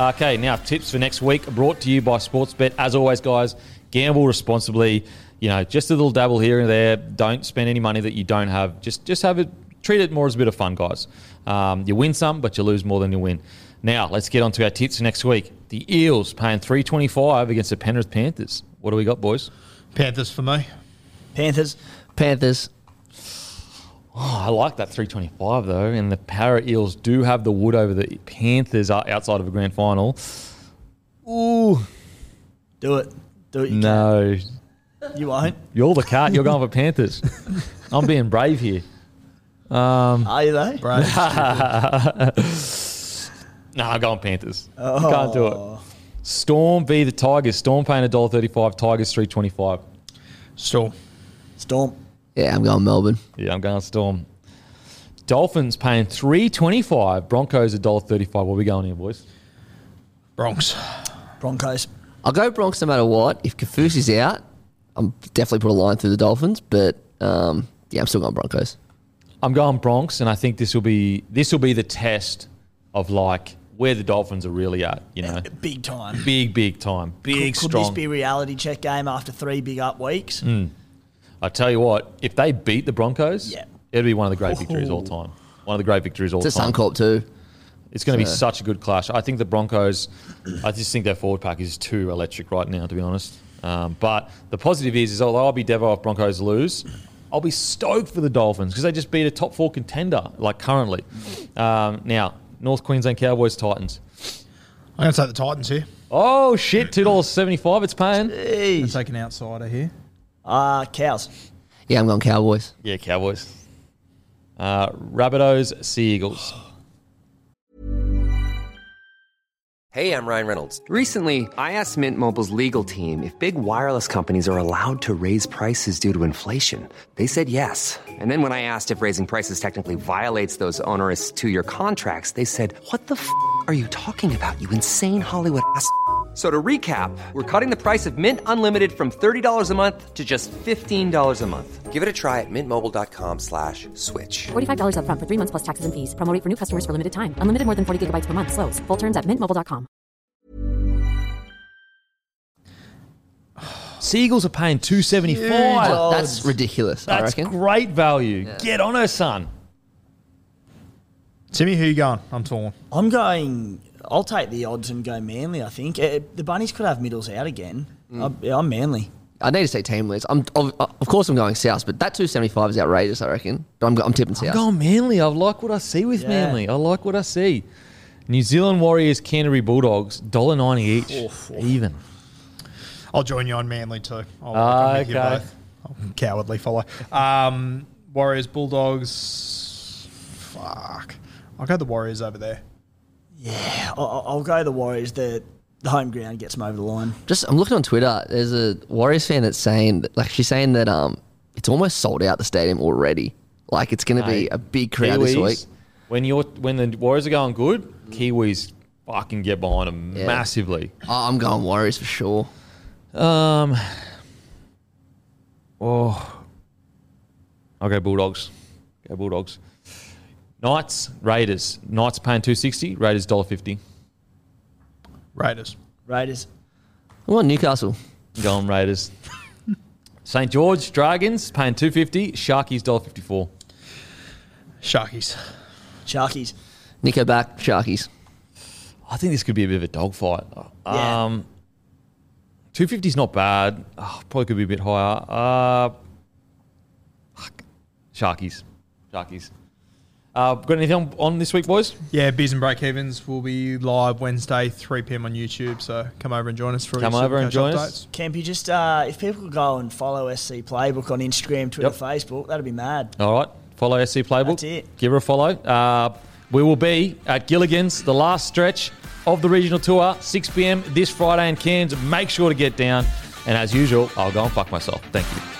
Okay, now tips for next week brought to you by Sportsbet. As always, guys, gamble responsibly. You know, just a little dabble here and there. Don't spend any money that you don't have. Just just have it. Treat it more as a bit of fun, guys. Um, you win some, but you lose more than you win. Now, let's get on to our tips for next week. The Eels paying three twenty five against the Penrith Panthers. What do we got, boys? Panthers for me. Panthers. Panthers. Oh, I like that 325 though, and the Parra Eels do have the wood over the Panthers outside of a grand final. Ooh, Do it. Do it. You no, can. You won't. you're the cat. You're going for Panthers. I'm being brave here. Um, are you though? Right. No, I'm going Panthers. You can't do it. Oh. Storm v the Tigers. Storm paying $1.35, Tigers 325. Storm. Storm. Yeah, I'm going Melbourne. Yeah, I'm going Storm. Dolphins paying 325, Broncos a $1.35. What are we going here, boys? Bronx. Broncos. I'll go Bronx no matter what. If Kaufusi's out, I'm definitely put a line through the Dolphins. But um, yeah, I'm still going Broncos. I'm going Bronx, and I think this will be this will be the test of like where the Dolphins are really at. You know, Big time. big, big time, big, could, could strong. this be reality check game after three big up weeks? I tell you what, if they beat the Broncos, Yeah. it'll be one of the great victories all time. One of the great victories all It's a time. Suncorp too. It's going to be such a good clash. I think the Broncos, I just think their forward pack is too electric right now, to be honest. Um, but the positive is, is although I'll be Devo if Broncos lose, I'll be stoked for the Dolphins because they just beat a top four contender, like currently. Um, now, North Queensland Cowboys Titans. I'm going to take the Titans here. Oh shit, two dollars seventy five. It's paying. I'm going to take an outsider here. Uh, cows. Yeah, I'm going Cowboys. Yeah, Cowboys. Uh, Rabbitohs, Sea Eagles. Hey, I'm Ryan Reynolds. Recently, I asked Mint Mobile's legal team if big wireless companies are allowed to raise prices due to inflation. They said yes. And then when I asked if raising prices technically violates those onerous two year contracts, they said, What the f are you talking about, you insane Hollywood ass? F- So to recap, we're cutting the price of Mint Unlimited from $30 a month to just $15 a month. Give it a try at mintmobile.com slash switch. $45 upfront for three months plus taxes and fees. Promo rate for new customers for limited time. Unlimited more than 40 gigabytes per month. Slows. Full terms at mintmobile.com. Sea Eagles are paying two seventy five. That's ridiculous. I That's reckon. great value. Get on her, son. Timmy, who you going? I'm torn. I'm going. I'll take the odds and go Manly. I think Uh, the bunnies could have middles out again. I, yeah, I'm Manly. I need to see team list. I'm of, of course I'm going South, but that 275 is outrageous. I reckon. But I'm, I'm tipping south. I'm going Manly. I like what I see with Yeah. Manly. I like what I see. New Zealand Warriors, Canterbury Bulldogs, $1.90 each. Even. I'll join you on Manly too. I'll Ah, come with you okay. both. Oh, cowardly follow. Um, Warriors, Bulldogs. Fuck. I'll go the Warriors over there. Yeah, I'll, I'll go the Warriors. The the home ground gets them over the line. Just I'm looking on Twitter. There's a Warriors fan that's saying that, like she's saying that um it's almost sold out the stadium already. Like it's going to be Mate, a big crowd this Kiwis, week. When you're when the Warriors are going good, Kiwis fucking get behind them Yeah. massively. Oh, I'm going Warriors for sure. Um. Oh. I'll go Bulldogs. Go Bulldogs. Knights, Raiders. Knights paying two sixty. Raiders dollar fifty. Raiders. Raiders. I want Newcastle. Going Raiders. St George Dragons paying two fifty. Sharkies dollar fifty four. Sharkies. Sharkies. Nicho back, Sharkies. I think this could be a bit of a dogfight. Yeah. Um, two fifty is not bad. Oh, probably could be a bit higher. Uh. Sharkies. Sharkies. Uh, got anything on, on this week, boys? Yeah, Beers and Break Evens will be live Wednesday, 3 p.m. on YouTube. So come over and join us for Come your over and Supercoach join updates. us. Campy, just uh, if people could go and follow SC Playbook on Instagram, Twitter, Yep. Facebook, that'd be mad. All right. Follow SC Playbook. That's it. Give her a follow. Uh, we will be at Gilligan's, the last stretch of the regional tour, 6 p.m. this Friday in Cairns. Make sure to get down. And as usual, I'll go and fuck myself. Thank you.